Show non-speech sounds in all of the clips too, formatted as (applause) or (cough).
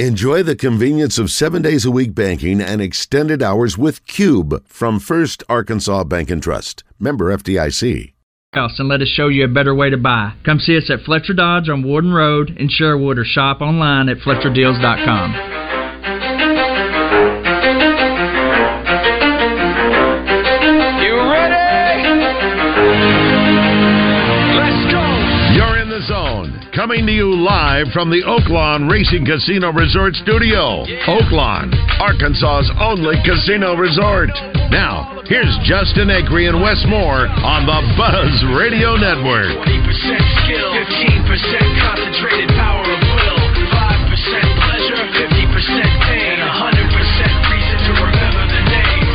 Enjoy the convenience of seven days a week banking and extended hours with Cube from First Arkansas Bank and Trust. Member FDIC. and let us show you a better way to buy. Come see us at Fletcher Dodge on Warden Road in Sherwood or shop online at FletcherDeals.com. Coming to you live from the Oaklawn Racing Casino Resort Studio. Oaklawn, Arkansas's only casino resort. Now, here's Justin Acree and Wes Moore on the Buzz Radio Network. 20% skill, 15% concentrated power of will, 5% pleasure, 50% pain, 100% reason to remember the name.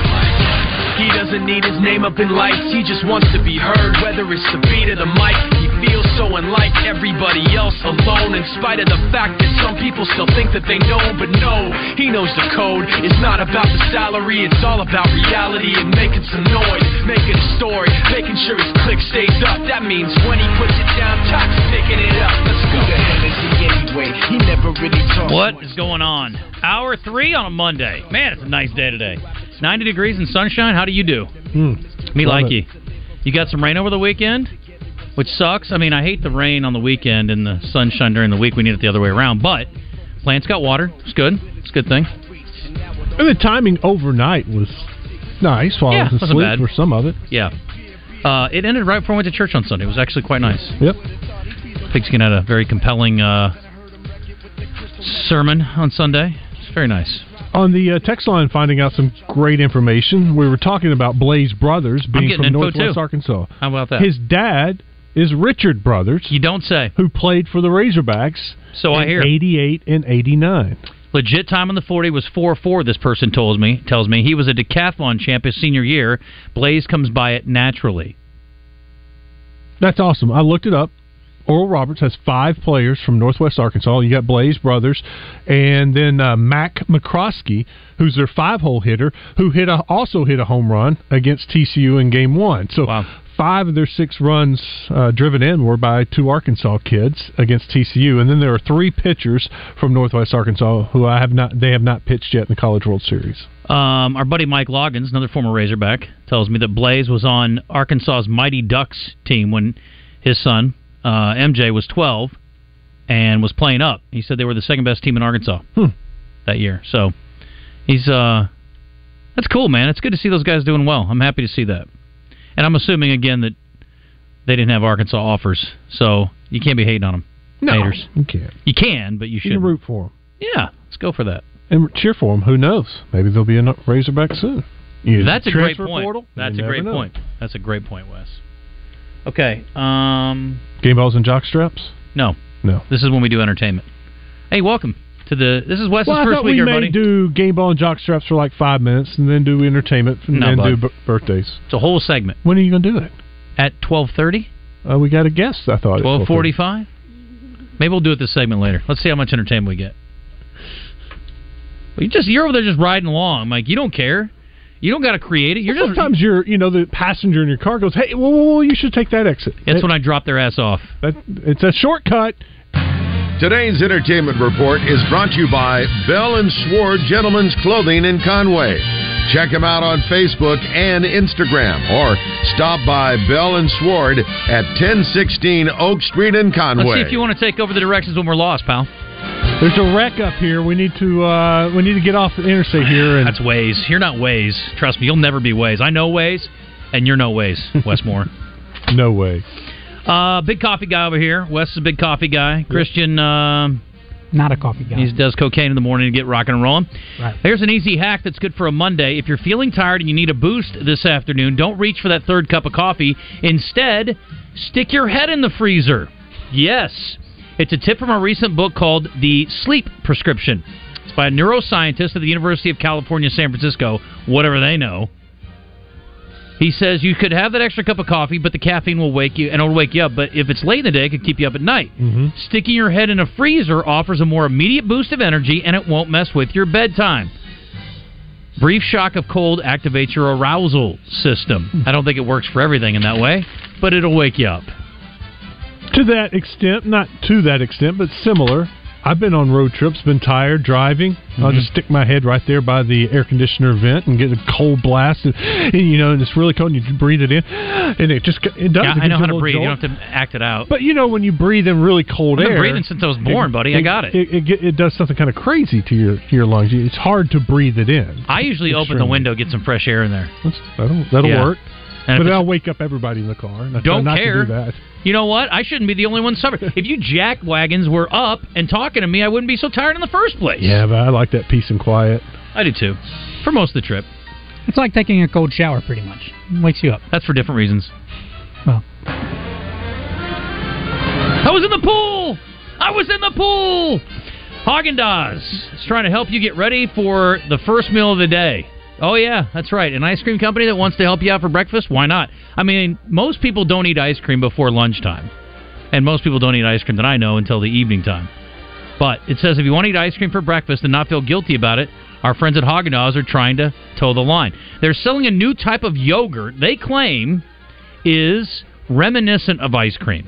He doesn't need his name up in lights, he just wants to be heard, whether it's the beat of the mic feels so unlike everybody else alone in spite of the fact that some people still think that they know but no he knows the code. It's not about the salary it's all about reality and making some noise making a story making sure his click stays up. That means when he puts it down top's picking it up. Let's go. The hell is he anyway? He never really talks what is going on? Hour three on a monday. Man it's a nice day today. 90 degrees and sunshine. How do you do? Mm, me like it. you. You got some rain over the weekend which sucks. I mean, I hate the rain on the weekend and the sunshine during the week. We need it the other way around. But plants got water. It's good. It's a good thing. And the timing overnight was nice while yeah, I was asleep for some of it. Yeah. Uh, it ended right before I went to church on Sunday. It was actually quite nice. Yep. Pigskin had a very compelling uh, sermon on Sunday. It's very nice. On the uh, text line, finding out some great information. We were talking about Blaze Brothers being from Northwest too. Arkansas. How about that? His dad is Richard Brothers. You don't say. Who played for the Razorbacks? So I hear. 88 and 89. Legit time on the 40 was 4-4, this person tells me. tells me. He was a decathlon champ his senior year. Blaze comes by it naturally. That's awesome. I looked it up. Oral Roberts has five players from Northwest Arkansas. You got Blaze Brothers, and then uh, Mac McCroskey, who's their five-hole hitter, who hit a, also hit a home run against TCU in Game One. So wow five of their six runs uh, driven in were by two Arkansas kids against TCU, and then there are three pitchers from Northwest Arkansas who I have not they have not pitched yet in the College World Series. Um, our buddy Mike Loggins, another former Razorback, tells me that Blaze was on Arkansas's Mighty Ducks team when his son uh, MJ was 12 and was playing up. He said they were the second best team in Arkansas hmm. that year. So he's uh, that's cool, man. It's good to see those guys doing well. I'm happy to see that. And I'm assuming again that they didn't have Arkansas offers, so you can't be hating on them. No, haters. you can't. You can, but you should. You root for them. Yeah, let's go for that and cheer for them. Who knows? Maybe they'll be a Razorback soon. You That's a great point. Portal, That's a great know. point. That's a great point, Wes. Okay. Um, Game balls and jock straps? No. No. This is when we do entertainment. Hey, welcome to the. This is Wes's well, first week, we everybody. may do game ball and jock straps for like five minutes, and then do entertainment, and no, then bud. do b- birthdays. It's a whole segment. When are you going to do it? At twelve thirty. Uh, we got a guest. I thought twelve forty-five. Maybe we'll do it this segment later. Let's see how much entertainment we get. Well, you just you're over there just riding along, Mike. You don't care. You don't got to create it. You're well, just sometimes you're you know the passenger in your car goes, hey, well, well you should take that exit. That's when I drop their ass off. That, it's a shortcut. Today's entertainment report is brought to you by Bell and Sword Gentlemen's Clothing in Conway. Check them out on Facebook and Instagram or stop by Bell and Sword at 1016 Oak Street in Conway. Let's see if you want to take over the directions when we're lost, pal. There's a wreck up here. We need to uh, we need to get off the interstate here. And That's Waze. You're not Waze. Trust me, you'll never be Waze. I know Waze, and you're no Waze, Westmore. (laughs) no way. Uh, big coffee guy over here. Wes is a big coffee guy. Christian. Uh, not a coffee guy. He does cocaine in the morning to get rocking and rolling. Right. Here's an easy hack that's good for a Monday. If you're feeling tired and you need a boost this afternoon, don't reach for that third cup of coffee. Instead, stick your head in the freezer. Yes. It's a tip from a recent book called The Sleep Prescription. It's by a neuroscientist at the University of California, San Francisco, whatever they know. He says you could have that extra cup of coffee, but the caffeine will wake you and it'll wake you up. But if it's late in the day, it could keep you up at night. Mm-hmm. Sticking your head in a freezer offers a more immediate boost of energy, and it won't mess with your bedtime. Brief shock of cold activates your arousal system. I don't think it works for everything in that way, but it'll wake you up to that extent, not to that extent, but similar. I've been on road trips, been tired driving. Mm-hmm. I'll just stick my head right there by the air conditioner vent and get a cold blast, and, and you know, and it's really cold. and You breathe it in, and it just it does. Yeah, it I know how to breathe. You don't have to act it out. But you know, when you breathe in really cold I've been air, breathing since I was born, buddy. I got it. It, it, it does something kind of crazy to your your lungs. It's hard to breathe it in. I usually open the window, get some fresh air in there. That's, that'll that'll Yeah. work. And But it's- I'll wake up everybody in the car. And I Don't not care. To do that. You know what? I shouldn't be the only one suffering. If you jack wagons were up and talking to me, I wouldn't be so tired in the first place. Yeah, but I like that peace and quiet. I do too. For most of the trip. It's like taking a cold shower, pretty much. Wakes you up. That's for different reasons. Well, I was in the pool. I was in the pool. Haagen Dazs is trying to help you get ready for the first meal of the day. Oh yeah, that's right. An ice cream company that wants to help you out for breakfast. Why not? I mean, most people don't eat ice cream before lunchtime, and most people don't eat ice cream that I know until the evening time. But it says if you want to eat ice cream for breakfast and not feel guilty about it, our friends at Haagen Dazs are trying to toe the line. They're selling a new type of yogurt they claim is reminiscent of ice cream.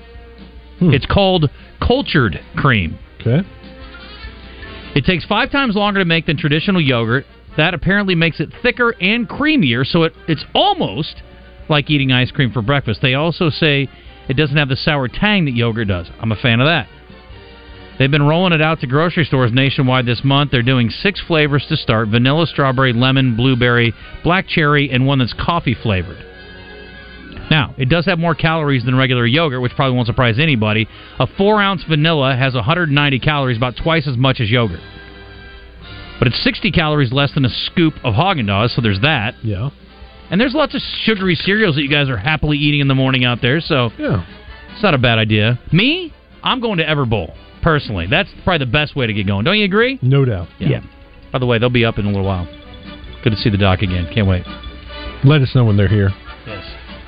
Hmm. It's called cultured cream. Okay. It takes five times longer to make than traditional yogurt. That apparently makes it thicker and creamier, so it, it's almost like eating ice cream for breakfast. They also say it doesn't have the sour tang that yogurt does. I'm a fan of that. They've been rolling it out to grocery stores nationwide this month. They're doing six flavors to start vanilla, strawberry, lemon, blueberry, black cherry, and one that's coffee flavored. Now, it does have more calories than regular yogurt, which probably won't surprise anybody. A four ounce vanilla has 190 calories, about twice as much as yogurt. But it's 60 calories less than a scoop of Haagen Dazs, so there's that. Yeah. And there's lots of sugary cereals that you guys are happily eating in the morning out there, so Yeah. it's not a bad idea. Me, I'm going to Everbowl personally. That's probably the best way to get going. Don't you agree? No doubt. Yeah. By the way, they'll be up in a little while. Good to see the doc again. Can't wait. Let us know when they're here. Yes.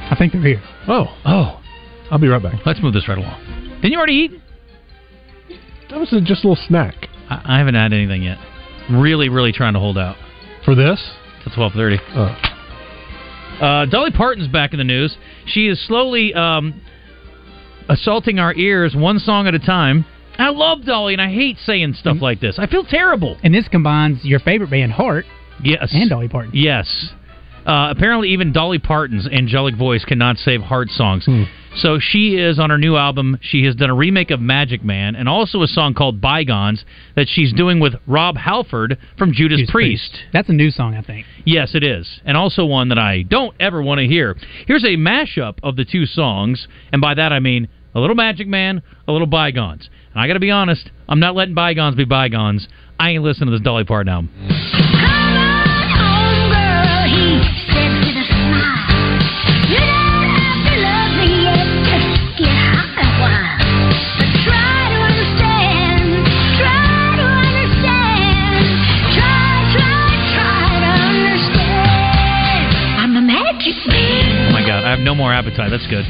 I think they're here. Oh, Oh, I'll be right back. let's move this right along. Didn't you already eat? That was just a little snack I, I haven't had anything yet. Really, really trying to hold out for this. till twelve thirty. Oh. Uh, Dolly Parton's back in the news. She is slowly um, assaulting our ears one song at a time. I love Dolly, and I hate saying stuff like this. I feel terrible. And this combines your favorite band, Heart, Yes. and Dolly Parton. Yes. Uh, apparently, even Dolly Parton's angelic voice cannot save heart songs. Hmm. So she is on her new album. She has done a remake of Magic Man and also a song called Bygones that she's mm. doing with Rob Halford from Judas, Judas Priest. That's a new song, I think. Yes, it is. And also one that I don't ever want to hear. Here's a mashup of the two songs, and by that I mean a little Magic Man, a little Bygones. And I got to be honest, I'm not letting bygones be bygones. I ain't listening to this Dolly Parton album. Have no more appetite. That's good.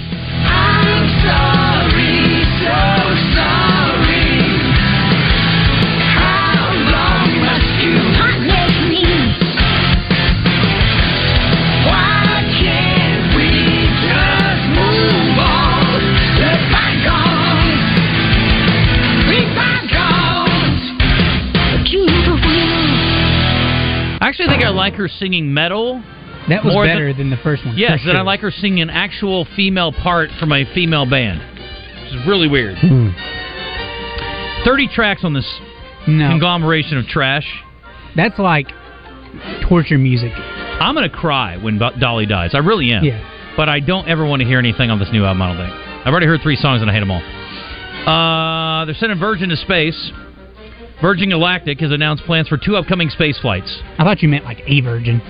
I actually think I like her singing metal. That was More than- better than, the first one. Yes, for and I like her singing an actual female part from a female band. Which is really weird. Hmm. 30 tracks on this No, conglomeration of trash. that's like torture music. I'm going to cry when Dolly dies. I really am. Yeah. But I don't ever want to hear anything on this new album, I don't think. I've already heard three songs and I hate them all. Uh, they're sending Virgin to space. Virgin Galactic has announced plans for two upcoming space flights. I thought you meant like a virgin.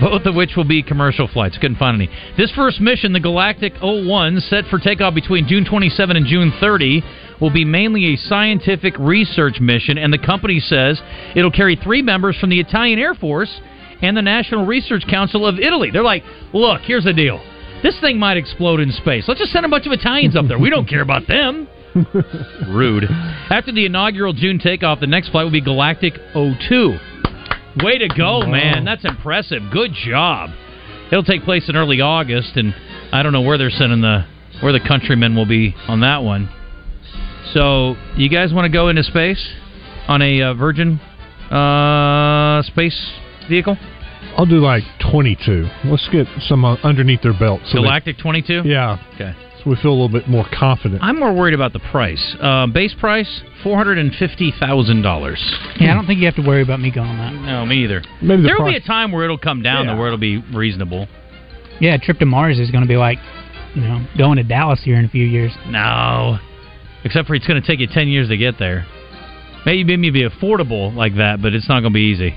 Both of which will be commercial flights. Couldn't find any. This first mission, the Galactic 01, set for takeoff between June 27 and June 30, will be mainly a scientific research mission, and the company says it'll carry three members from the Italian Air Force and the National Research Council of Italy. They're like, look, here's the deal. This thing might explode in space. Let's just send a bunch of Italians up there. We don't care about them. (laughs) Rude. After the inaugural June takeoff, the next flight will be Galactic 02. Way to go, man. That's impressive. Good job. It'll take place in early August, and I don't know where they're sending the where the countrymen will be on that one. So, you guys want to go into space? on a uh, Virgin uh, space vehicle? I'll do like 22. Let's get some uh, underneath their belt. So they- Galactic 22? yeah. Okay. So we feel a little bit more confident. I'm more worried about the price. Uh, base price four hundred and fifty thousand dollars. Yeah, I don't think you have to worry about me going on that. No, me either. Maybe the There will be a time where it'll come down, Yeah. though, where it'll be reasonable. Yeah, a trip to Mars is going to be like, you know, going to Dallas here in a few years. No, except for it's going to take you ten years to get there. Maybe maybe be affordable like that, but it's not going to be easy.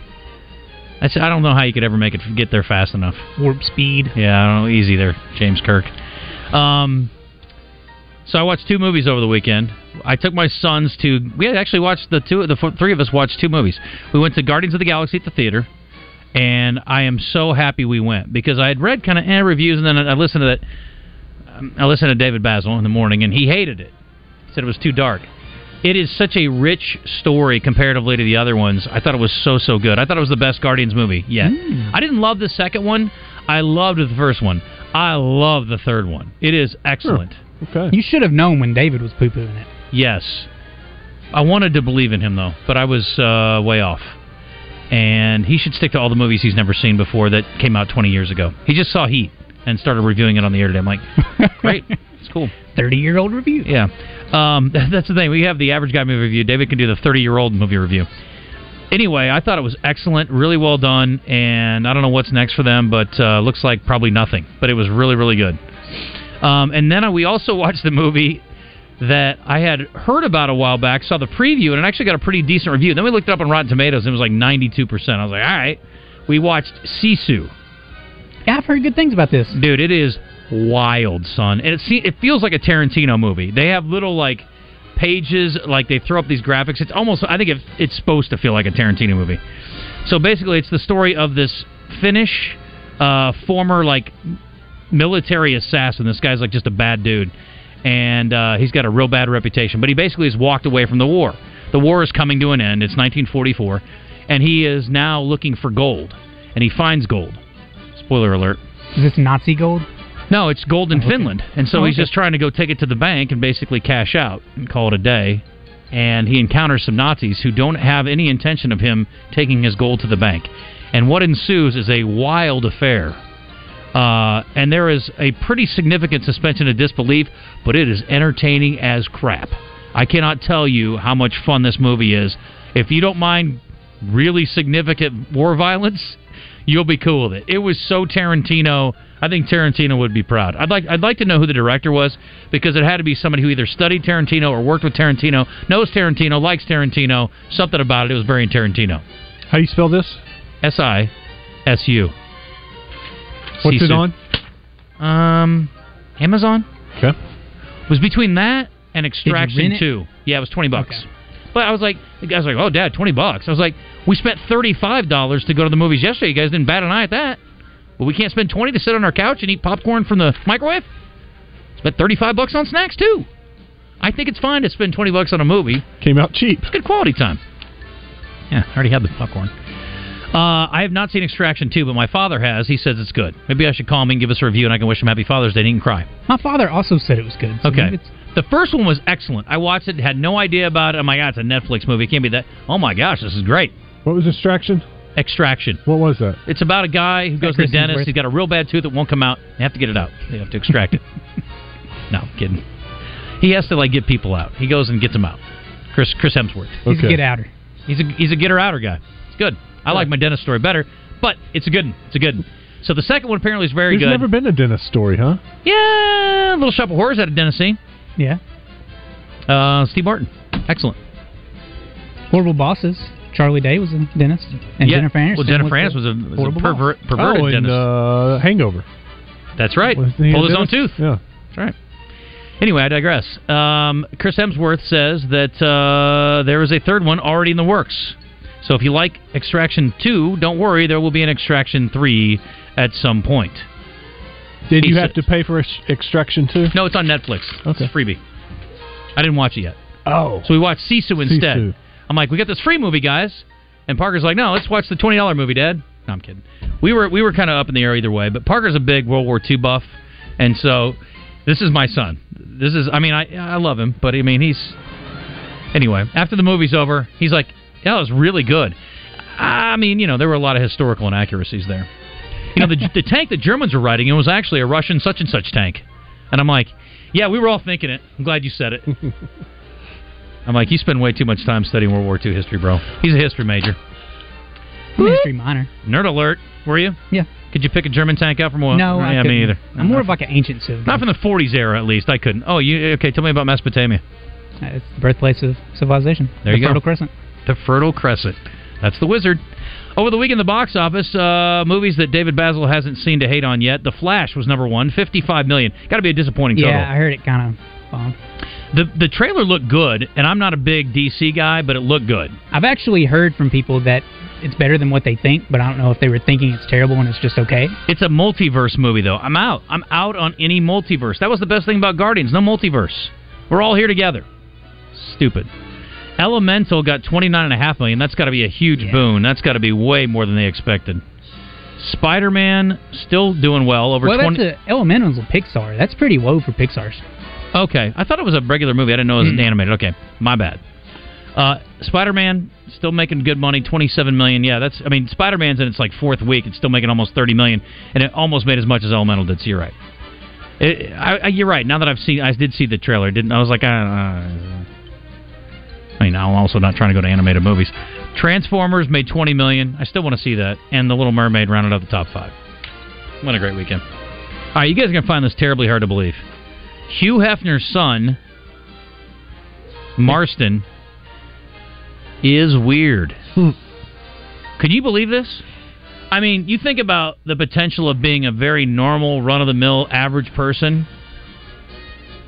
That's, I don't know how you could ever make it get there fast enough. Warp speed. Yeah, I don't know. Easy there, James Kirk. Um, so I watched two movies over the weekend. I took my sons to. We had actually watched the two. The three of us watched two movies. We went to Guardians of the Galaxy at the theater, and I am so happy we went because I had read kind of eh, reviews, and then I listened to that. um, I listened to David Bazzel in the morning, and he hated it. He said it was too dark. It is such a rich story comparatively to the other ones. I thought it was so so good. I thought it was the best Guardians movie yet. I didn't love the second one. I loved the first one. I love the third one. It is excellent. okay. You should have known when David was poo pooing it. Yes. I wanted to believe in him though, but I was uh, way off. And he should stick to all the movies he's never seen before that came out 20 years ago. He just saw Heat and started reviewing it on the air today. I'm like, (laughs) great, it's cool. 30 year old review. Yeah, um, (laughs) that's the thing. We have the average guy movie review. David can do the 30 year old movie review. Anyway, I thought it was excellent, really well done, and I don't know what's next for them, but uh, looks like probably nothing. But it was really, really good. Um, and then we also (laughs) watched the movie that I had heard about a while back, saw the preview, and it actually got a pretty decent review. Then we looked it up on Rotten Tomatoes, and it was like 92%. I was like, all right. We watched Sisu. Yeah, I've heard good things about this. Dude, it is wild, son. And it se- it feels like a Tarantino movie. They have little like pages, like they throw up these graphics. It's almost I think it, it's supposed to feel like a Tarantino movie. So basically, it's the story of this Finnish uh, former like military assassin. This guy's like just a bad dude, and uh, he's got a real bad reputation. But he basically has walked away from the war. The war is coming to an end. It's 1944, and he is now looking for gold, and he finds gold. Spoiler alert. Is this Nazi gold? No, it's gold in Okay. Finland, and so Oh, he's just trying to go take it to the bank and basically cash out and call it a day. And he encounters some Nazis who don't have any intention of him taking his gold to the bank. And what ensues is a wild affair. Uh, and there is a pretty significant suspension of disbelief, but it is entertaining as crap. I cannot tell you how much fun this movie is. If you don't mind really significant war violence, (laughs) you'll be cool with it. It was so Tarantino. I think Tarantino would be proud. I'd like I'd like to know who the director was because it had to be somebody who either studied Tarantino or worked with Tarantino, knows Tarantino, likes Tarantino. Something about it. It was very Tarantino. How do you spell this? S I S U. What's it Sisu. on? Um, Amazon Okay. was between that and Extraction it? Two. Yeah, it was twenty bucks. Okay. But I was like, the guy's like, "Oh, Dad, twenty bucks." I was like, "We spent thirty-five dollars to go to the movies yesterday. You guys didn't bat an eye at that. Well, we can't spend twenty to sit on our couch and eat popcorn from the microwave. Spent thirty-five bucks on snacks too. I think it's fine to spend twenty bucks on a movie. Came out cheap. It's good quality time. Yeah, I already had the popcorn. Uh, I have not seen Extraction 2, but my father has. He says it's good. Maybe I should call him and give us a review, and I can wish him Happy Father's Day and he can cry. My father also said it was good. so Okay. it's- The first one was excellent. I watched it, had no idea about it. Oh my god, it's a Netflix movie. It can't be that. Oh my gosh, this is great. What was Distraction? Extraction. What was that? It's about a guy who goes to the Chris dentist. Hemsworth. He's got a real bad tooth that won't come out. They have to get it out. They have to extract it. (laughs) no, I'm kidding. He has to like get people out. He goes and gets them out. Chris Chris Hemsworth. He's Okay. a get outer. He's a he's a getter outer guy. It's good. I like my dentist story better, but it's a good one. It's a good. one. So the second one apparently is very There's good. never been a dentist story, huh? yeah, Little Shop of Horrors had a dentist scene. Yeah. Uh, Steve Martin, excellent. Horrible bosses. Charlie Day was a dentist, and yeah. Jennifer Aniston. Well, Jennifer was Aniston was the a, was a horrible pervert, perverted oh, and dentist. uh, Hangover. That's right. Wasn't he a Pulled his own tooth. Yeah. That's right. Anyway, I digress. Um, Chris Hemsworth says that uh, there is a third one already in the works. So if you like Extraction 2, don't worry, there will be an Extraction 3 at some point. Did He you have to pay for Extraction 2? No, it's on Netflix. Okay. It's a freebie. I didn't watch it yet. Oh. So we watched Sisu instead. Sisu. I'm like, we got this free movie, guys. And Parker's like, no, let's watch the twenty dollar movie, Dad. No, I'm kidding. We were we were kind of up in the air either way, but Parker's a big World War II buff, and so this is my son. This is, I mean, I I love him, but I mean, he's anyway. After the movie's over, he's like, it was really good. I mean, you know, there were a lot of historical inaccuracies there. You know, the, (laughs) the tank the Germans were riding in was actually a Russian such and such tank. And I'm like, yeah, we were all thinking it. I'm glad you said it. (laughs) I'm like, you spend way too much time studying World War II history, bro. He's a history major. I'm a history minor. Nerd alert. Were you? Yeah. Could you pick a German tank out from what? No, I yeah, me couldn't. either. I'm more of like an ancient civ. Not from the 40s era, at least. I couldn't. Oh, you okay? Tell me about Mesopotamia. Uh, It's the birthplace of civilization. There the you go. Fertile Crescent. The Fertile Crescent. That's the wizard. Over the week in the box office, uh, movies that David Bazzel hasn't seen to hate on yet. The Flash was number one, 55 million. Got to be a disappointing total. Yeah, I heard it kind of. The the trailer looked good, and I'm not a big DC guy, but it looked good. I've actually heard from people that it's better than what they think, but I don't know if they were thinking it's terrible and it's just okay. It's a multiverse movie, though. I'm out. I'm out on any multiverse. That was the best thing about Guardians. No multiverse. We're all here together. Stupid. Elemental got 29.5 million. That's got to be a huge Yeah. boon. That's got to be way more than they expected. Spider-Man still doing well over well, 20 that's a, Elemental's a Pixar. That's pretty low for Pixar's. Okay, I thought it was a regular movie. I didn't know it was Mm. animated. Okay, my bad. Uh, Spider-Man still making good money, twenty-seven million. Yeah, that's. I mean, Spider-Man's in its like fourth week. It's still making almost thirty million, and it almost made as much as Elemental did. So you're right. It, I, I, you're right. Now that I've seen, I did see the trailer. Didn't I was like, uh, uh, I mean, I'm also not trying to go to animated movies. Transformers made twenty million. I still want to see that, and The Little Mermaid rounded out the top five. What a great weekend! All right, you guys are gonna find this terribly hard to believe. Hugh Hefner's son, Marston, is weird. Hmm. Could you believe this? I mean, you think about the potential of being a very normal, run of the mill, average person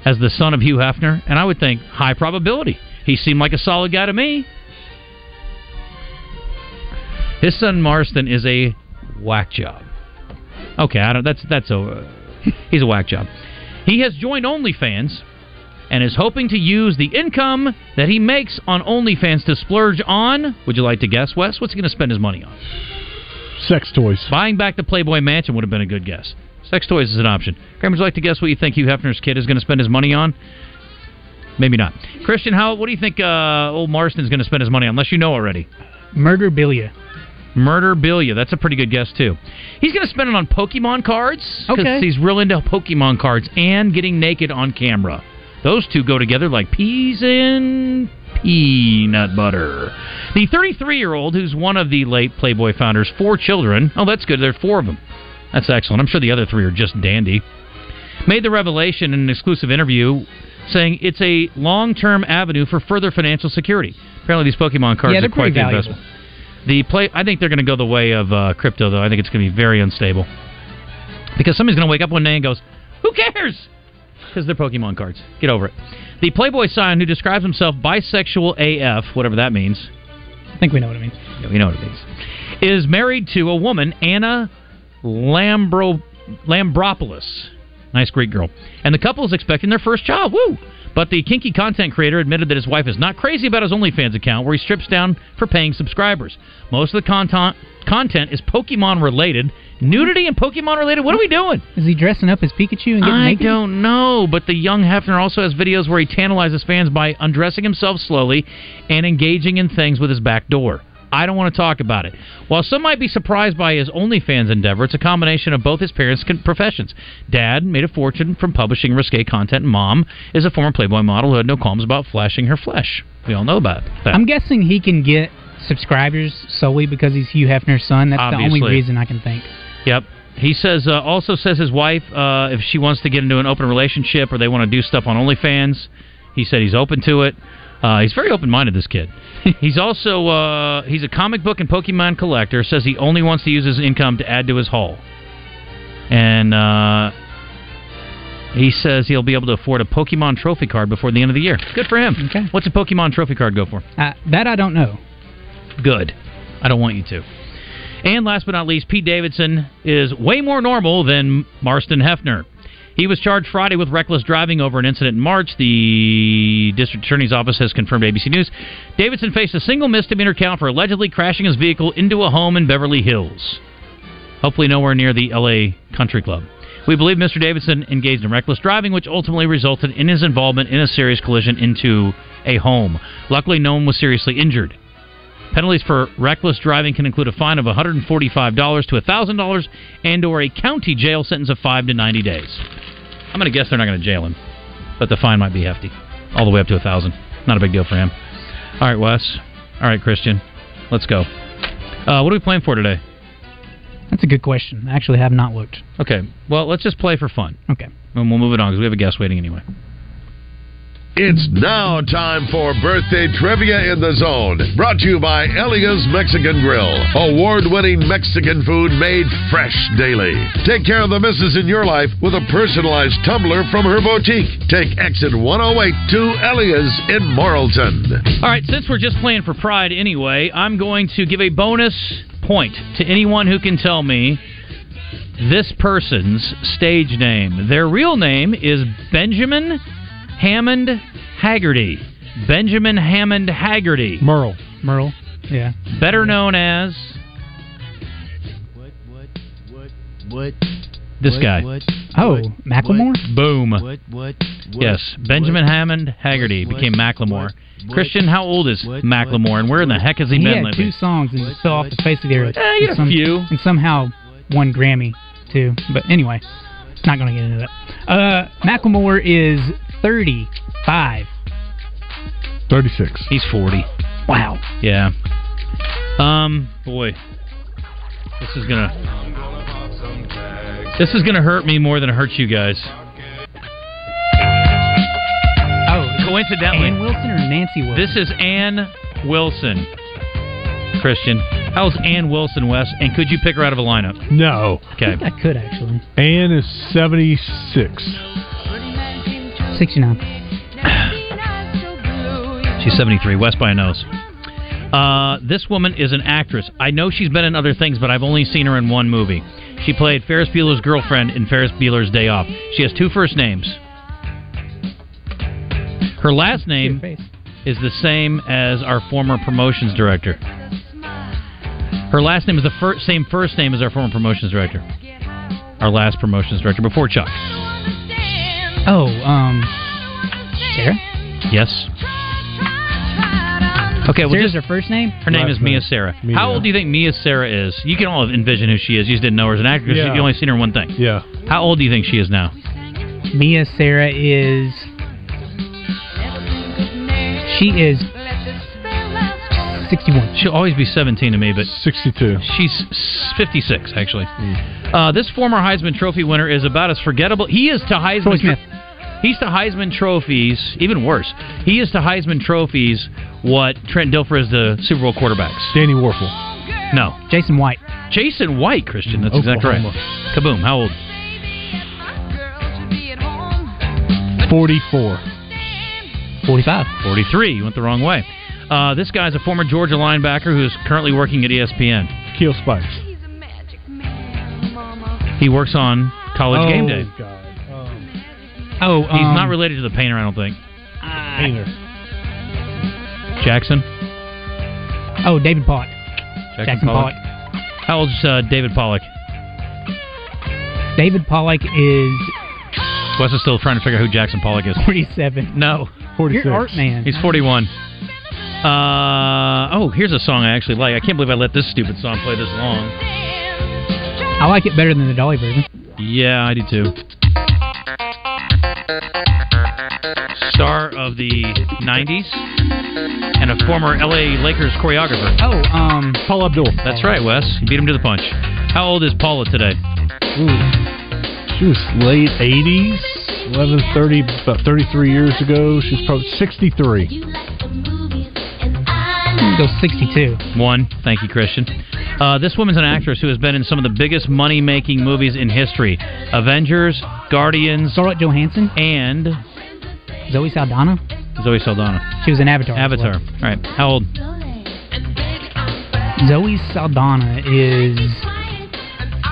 as the son of Hugh Hefner, and I would think high probability. He seemed like a solid guy to me. His son Marston is a whack job. Okay, I don't. That's that's a. He's a whack job. He has joined OnlyFans and is hoping to use the income that he makes on OnlyFans to splurge on. Would you like to guess, Wes? What's he going to spend his money on? Sex toys. Buying back the Playboy Mansion would have been a good guess. Sex toys is an option. Graham, would you like to guess what you think Hugh Hefner's kid is going to spend his money on? Maybe not. Christian, how? What do you think uh, old Marston's going to spend his money on? Unless you know already. Murderbilia. Murder Bilia. That's a pretty good guess too. He's going to spend it on Pokemon cards because Okay. he's real into Pokemon cards and getting naked on camera. Those two go together like peas and peanut butter. The 33-year-old, who's one of the late Playboy founders' four children. Oh, that's good. There are four of them. That's excellent. I'm sure the other three are just dandy. Made the revelation in an exclusive interview, saying it's a long-term avenue for further financial security. Apparently, these Pokemon cards Yeah, are quite the valuable. investment. The play, I think they're going to go the way of uh, crypto, though. I think it's going to be very unstable because somebody's going to wake up one day and goes, "Who cares?" Because they're Pokemon cards. Get over it. The Playboy sign, who describes himself bisexual AF, whatever that means, I think we know what it means. yeah, we know what it means, is married to a woman, Anna Lambro Lambropoulos. Nice Greek girl. And the couple is expecting their first child. Woo! But the kinky content creator admitted that his wife is not crazy about his OnlyFans account, where he strips down for paying subscribers. Most of the content content is Pokemon related. Nudity and Pokemon related. What are we doing? Is he dressing up as Pikachu and getting I naked? I don't know, but the young Hefner also has videos where he tantalizes fans by undressing himself slowly and engaging in things with his back door. I don't want to talk about it. While some might be surprised by his OnlyFans endeavor, it's a combination of both his parents' professions. Dad made a fortune from publishing risque content, and mom is a former Playboy model who had no qualms about flashing her flesh. We all know about that. I'm guessing he can get subscribers solely because he's Hugh Hefner's son. That's the only reason I can think. Yep. He says uh, also says his wife uh, if she wants to get into an open relationship or they want to do stuff on OnlyFans, he said he's open to it. Uh, he's very open minded. This kid. He's also uh, he's a comic book and Pokemon collector. Says he only wants to use his income to add to his haul, and uh, he says he'll be able to afford a Pokemon trophy card before the end of the year. Good for him. Okay. What's a Pokemon trophy card go for? Uh, that I don't know. Good. I don't want you to. And last but not least, Pete Davidson is way more normal than Marston Hefner. He was charged Friday with reckless driving over an incident in March. The district attorney's office has confirmed ABC News. Davidson faced a single misdemeanor count for allegedly crashing his vehicle into a home in Beverly Hills. Hopefully, nowhere near the LA Country Club. We believe Mr. Davidson engaged in reckless driving, which ultimately resulted in his involvement in a serious collision into a home. Luckily, no one was seriously injured. Penalties for reckless driving can include a fine of $145 to $1,000 and or a county jail sentence of 5 to 90 days. I'm going to guess they're not going to jail him, but the fine might be hefty. All the way up to 1000 Not a big deal for him. All right, Wes. All right, Christian. Let's go. Uh, what are we playing for today? That's a good question. I actually have not looked. Okay, well, let's just play for fun. Okay. And we'll move it on because we have a guest waiting anyway. It's now time for birthday trivia in the zone. Brought to you by Elia's Mexican Grill. Award winning Mexican food made fresh daily. Take care of the misses in your life with a personalized tumbler from her boutique. Take exit 108 to Elia's in Morrilton. All right, since we're just playing for pride anyway, I'm going to give a bonus point to anyone who can tell me this person's stage name. Their real name is Benjamin Hammond Haggerty. Benjamin Hammond Haggerty. Merle. Merle. Yeah. Better known as What? this guy. Oh, Macklemore? Boom. What? What? Yes, Benjamin Hammond Haggerty became Macklemore. Christian, how old is Macklemore, and where in the heck has he, He been had lately? two songs and just fell off the face of the earth. Eh, he had And a few. And somehow won Grammy, too. But anyway, not going to get into that. Uh, Macklemore is 35. 36. He's 40. Wow. Yeah. Um, boy. This is gonna. This is gonna hurt me more than it hurts you guys. Oh, Coincidentally, Ann Wilson or Nancy Wilson? this is Ann Wilson. Christian, how's Ann Wilson, Wes? And could you pick her out of a lineup? No. Okay. I could actually. Ann is 76. 69. (coughs) She's 73. West by a nose. Uh, this woman is an actress. I know she's been in other things, but I've only seen her in one movie. She played Ferris Bueller's girlfriend in Ferris Bueller's Day Off. She has two first names. Her last name is the same as our former promotions director. Her last name is the fir- same first name as our former promotions director. Our last promotions director before Chuck. Oh, um, Sarah? Yes. Okay, well, Sarah's just her first name? Her name is Mia. Sarah. Mia. How old do you think Mia Sara is? You can all envision who she is. You just didn't know her as an actor because Yeah. you only seen her in one thing. Yeah. How old do you think she is now? Mia Sara is. She is 61. She'll always be 17 to me, but 62. she's 56 actually. Uh, this former Heisman Trophy winner is about as forgettable. He is to Heisman. Troy Smith. He's to Heisman trophies. Even worse, he is to Heisman trophies what Trent Dilfer is to Super Bowl quarterbacks. Danny Wuerffel. No, Jason White. Jason White, Christian. That's exactly right. Kaboom. How old? 44. 45. 43. You went the wrong way. Uh, this guy's a former Georgia linebacker who's currently working at ESPN. Keel Spikes. He works on College Game Day. God. Oh, He's um, not related to the painter, I don't think. Painter. Jackson? Oh, David Pollack. Jackson Pollock. How old's uh, David Pollack? David Pollack is Wes is still trying to figure out who Jackson Pollock is. 47. No, 46. You're art man. he's 41. Uh, oh, here's a song I actually like. I can't believe I let this stupid song play this long. I like it better than the Dolly version. Yeah, I do too. Star of the 90s and a former LA Lakers choreographer. Oh, um, Paula Abdul. That's right, Wes. You beat him to the punch. How old is Paula today? She was late 80s. 1130, about 33 years ago. She's probably 63. I'm go 62. One. Thank you, Christian. Uh, this woman's an actress who has been in some of the biggest money making movies in history Avengers, Guardians, Scarlett Johansson, and Zoe Saldana. Zoe Saldana. She was in Avatar. Avatar. well. All right. How old? Zoe Saldana is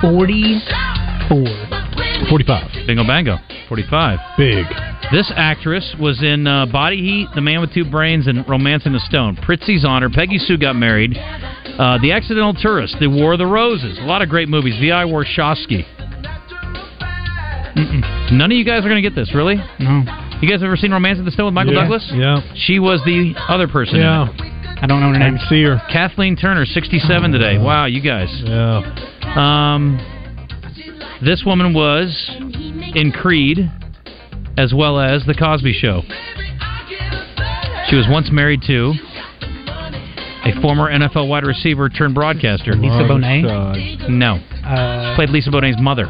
44. 45. Bingo Bango. 45. Big. This actress was in uh, Body Heat, The Man with Two Brains, and Romancing the Stone. Prizzi's Honor. Peggy Sue got married. Uh, the Accidental Tourist. The War of the Roses. A lot of great movies. V.I. Warshawski. Mm-mm. None of you guys are going to get this, really? No. You guys ever seen Romancing the Stone with Michael Yeah. Douglas? Yeah. She was the other person. Yeah. In it. I don't know her name. See her. Kathleen Turner, 67 today. Wow, you guys. Yeah. Um, this woman was in Creed, as well as The Cosby Show. She was once married to a former NFL wide receiver turned broadcaster. Lisa Bonet. Rashad. No, Uh, played Lisa Bonet's mother.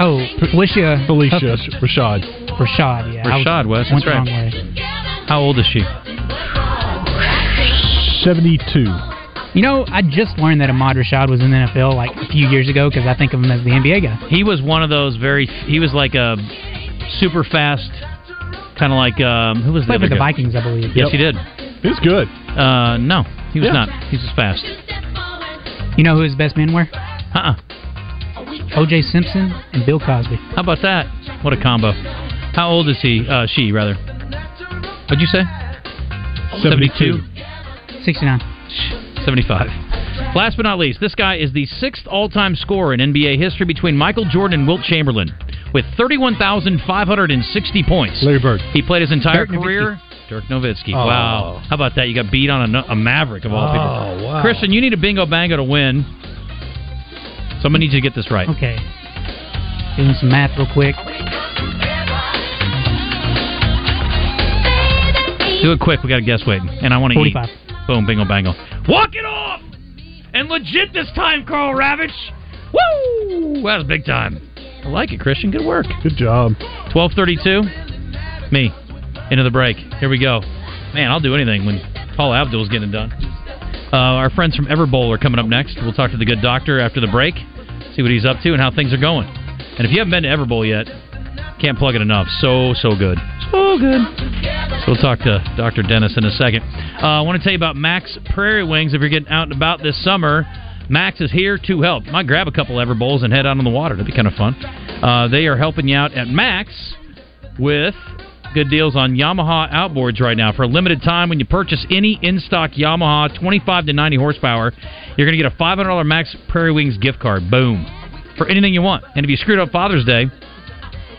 oh, Phylicia. Felicia Huff- Rashad. Rashad, yeah. I was- Rashad West, went that's the right. wrong way. How old is she? 72. You know, I just learned that Ahmad Rashad was in the NFL like a few years ago because I think of him as the NBA guy. He was one of those very. He was like a super fast, kind of like um, who was the Played other for the guy? Vikings, I believe. Yes, he did. It's good. Uh, no, he was Yeah. not. He's just fast. You know who his best men were? Uh-uh. O.J. Simpson and Bill Cosby. How about that? What a combo. How old is he? Uh, she rather. What'd you say? 72. 69. 75. Last but not least, this guy is the sixth all-time scorer in NBA history between Michael Jordan and Wilt Chamberlain, with 31,560 points. Larry Bird. He played his entire Dirk Nowitzki. career. Dirk Nowitzki. Oh. Wow. How about that? You got beat on a, a Maverick of all Oh, people. wow. Christian, you need a bingo bango to win. Someone needs you to get this right. Okay. Doing some math real quick. Do it quick. We got a guest waiting, and I want to eat. Boom, bingo, bango. Walk it off, and legit this time, Carl Ravitch. Woo! That was big time. I like it, Christian. Good work. Good job. Twelve thirty-two. Me. Into the break. Here we go. Man, I'll do anything when Paula Abdul's getting it done. Uh, our friends from Everbowl are coming up next. We'll talk to the good doctor after the break, see what he's up to and how things are going. And if you haven't been to Everbowl yet, can't plug it enough. So, so good. So good. We'll talk to Dr. Dennis in a second. Uh, I want to tell you about Mack's Prairie Wings. If you're getting out and about this summer, Mack's is here to help. Might grab a couple Everbowls and head out on the water. That'd be kind of fun. Uh, they are helping you out at Mack's with good deals on Yamaha outboards right now. For a limited time, when you purchase any in-stock Yamaha 25 to 90 horsepower, you're going to get a $500 Mack's Prairie Wings gift card. Boom. For anything you want. And if you screwed up Father's Day,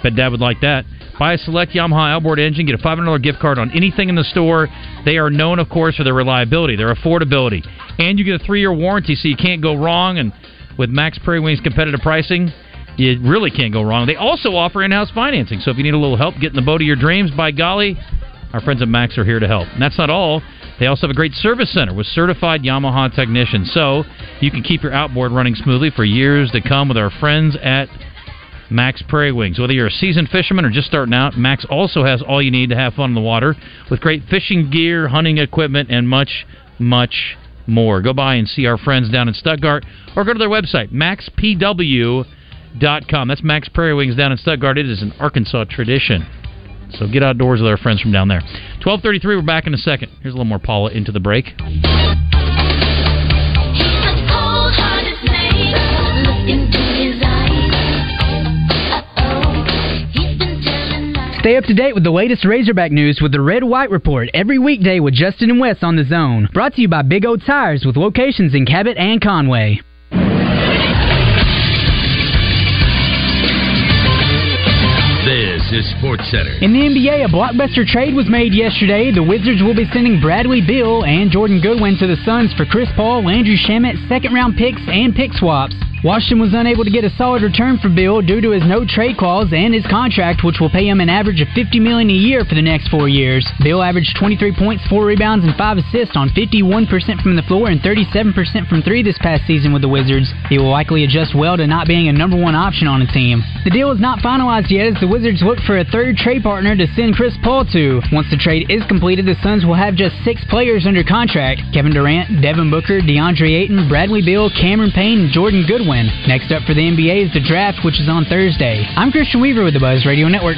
bet Dad would like that. Buy a select Yamaha outboard engine, get a $500 gift card on anything in the store. They are known, of course, for their reliability, their affordability. And you get a three-year warranty, so you can't go wrong. And with Mack's Prairie Wings competitive pricing, you really can't go wrong. They also offer in-house financing, so if you need a little help getting the boat of your dreams, by golly, our friends at Mack's are here to help. And that's not all. They also have a great service center with certified Yamaha technicians, so you can keep your outboard running smoothly for years to come with our friends at Mack's Prairie Wings. Whether you're a seasoned fisherman or just starting out, Mack's also has all you need to have fun in the water with great fishing gear, hunting equipment, and much, much more. Go by and see our friends down in Stuttgart or go to their website, mackspw.com. That's Mack's Prairie Wings down in Stuttgart. It is an Arkansas tradition. So get outdoors with our friends from down there. 1233, we're back in a second. Here's a little more Paula into the break. Stay up to date with the latest Razorback news with the Red White Report every weekday with Justin and Wes on the Zone. Brought to you by Big O Tires with locations in Cabot and Conway. Is Sports Center. In the NBA, a blockbuster trade was made yesterday. The Wizards will be sending Bradley Beal and Jordan Goodwin to the Suns for Chris Paul, Landry Shamet, second round picks, and pick swaps. Washington was unable to get a solid return for Beal due to his no trade clause and his contract, which will pay him an average of 50 million a year for the next four years. Beal averaged 23 points, 4 rebounds, and 5 assists on 51% from the floor and 37% from three this past season with the Wizards. He will likely adjust well to not being a number one option on a team. The deal is not finalized yet as the Wizards look for a third trade partner to send Chris Paul to. Once the trade is completed, the Suns will have just six players under contract Kevin Durant, Devin Booker, DeAndre Ayton, Bradley Beal, Cameron Payne, and Jordan Goodwin. Next up for the NBA is the draft, which is on Thursday. I'm Christian Weaver with the Buzz Radio Network.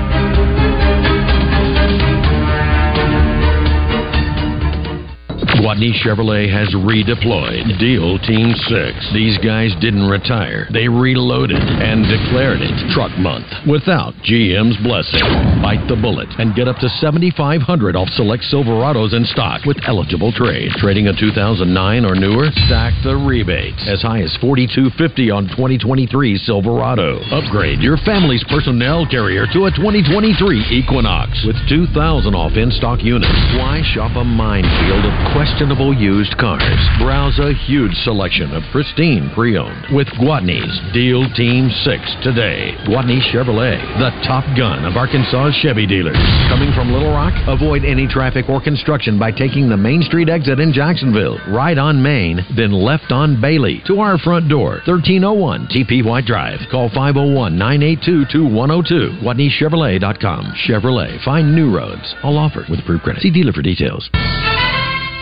Gwatney Chevrolet has redeployed. Deal Team 6. These guys didn't retire. They reloaded and declared it Truck Month without GM's blessing. Bite the bullet and get up to 7500 off select Silverados in stock with eligible trade. Trading a 2009 or newer? Stack the rebates. As high as 4250 on 2023 Silverado. Upgrade your family's personnel carrier to a 2023 Equinox with 2000 off in-stock units. Why shop a minefield of questionable used cars? Browse a huge selection of pristine pre-owned with Gwatney's Deal Team 6 today. Gwatney Chevrolet, the top gun of Arkansas Chevy dealers. Coming from Little Rock, avoid any traffic or construction by taking the Main Street exit in Jacksonville. Right on Main, then left on Bailey to our front door, 1301 TP White Drive. Call 501 982 2102. GwatneyChevrolet.com. Chevrolet. Find new roads. All offered with approved credit. See dealer for details.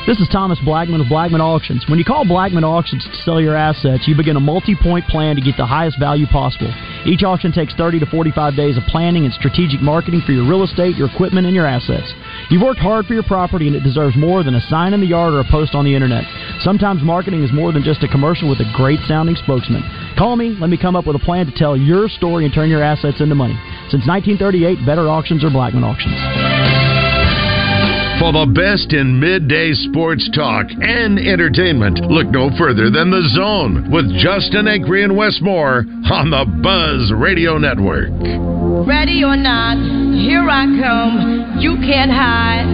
This is Thomas Blackman of Blackman Auctions. When you call Blackman Auctions to sell your assets, you begin a multi point plan to get the highest value possible. Each auction takes 30 to 45 days of planning and strategic marketing for your real estate, your equipment, and your assets. You've worked hard for your property and it deserves more than a sign in the yard or a post on the internet. Sometimes marketing is more than just a commercial with a great sounding spokesman. Call me, let me come up with a plan to tell your story and turn your assets into money. Since 1938, better auctions are Blackman Auctions. For the best in midday sports talk and entertainment, look no further than The Zone with Justin Acree and Wes Moore on the Buzz Radio Network. Ready or not, here I come. You can't hide.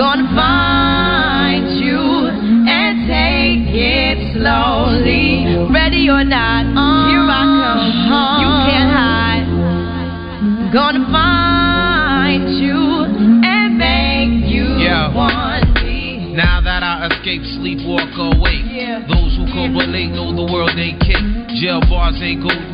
Gonna find you and take it slowly. Ready or not, here I come. You can't hide. Gonna find you I escape, sleep, walk awake. Those who correlate know the world ain't kick. Jail bars ain't golden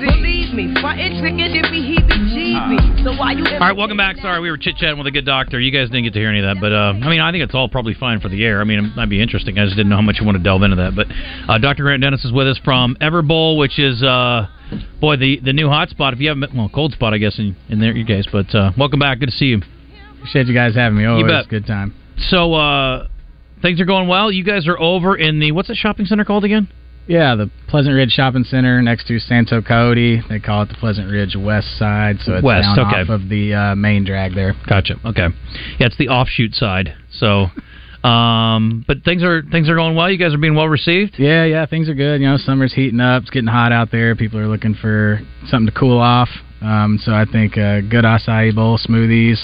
Believe me, frontin' trickin' if me heebie-jeebie. So why you? All right, welcome back. Sorry, we were chit chatting with a good doctor. You guys didn't get to hear any of that, but uh, I mean, I think it's all probably fine for the air. I mean, it might be interesting. I just didn't know how much you want to delve into that. But uh, Dr. Grant Dennis is with us from Everbowl, which is uh, boy the the new hot spot. If you haven't, been, well, cold spot, I guess in in there, you guys. But uh, welcome back. Good to see you. Appreciate you guys having me. Oh, You it's bet. a good time. So uh, things are going well. You guys are over in the what's that shopping center called again? Yeah, the Pleasant Ridge Shopping Center next to Santo Coyote. They call it the Pleasant Ridge West Side, so it's West, down okay. off of the uh, main drag there. Gotcha. Okay. Yeah, it's the offshoot side. So, um, but things are things are going well. You guys are being well received. Yeah, yeah, things are good. You know, summer's heating up. It's getting hot out there. People are looking for something to cool off. Um, so I think uh, good acai bowl, smoothies,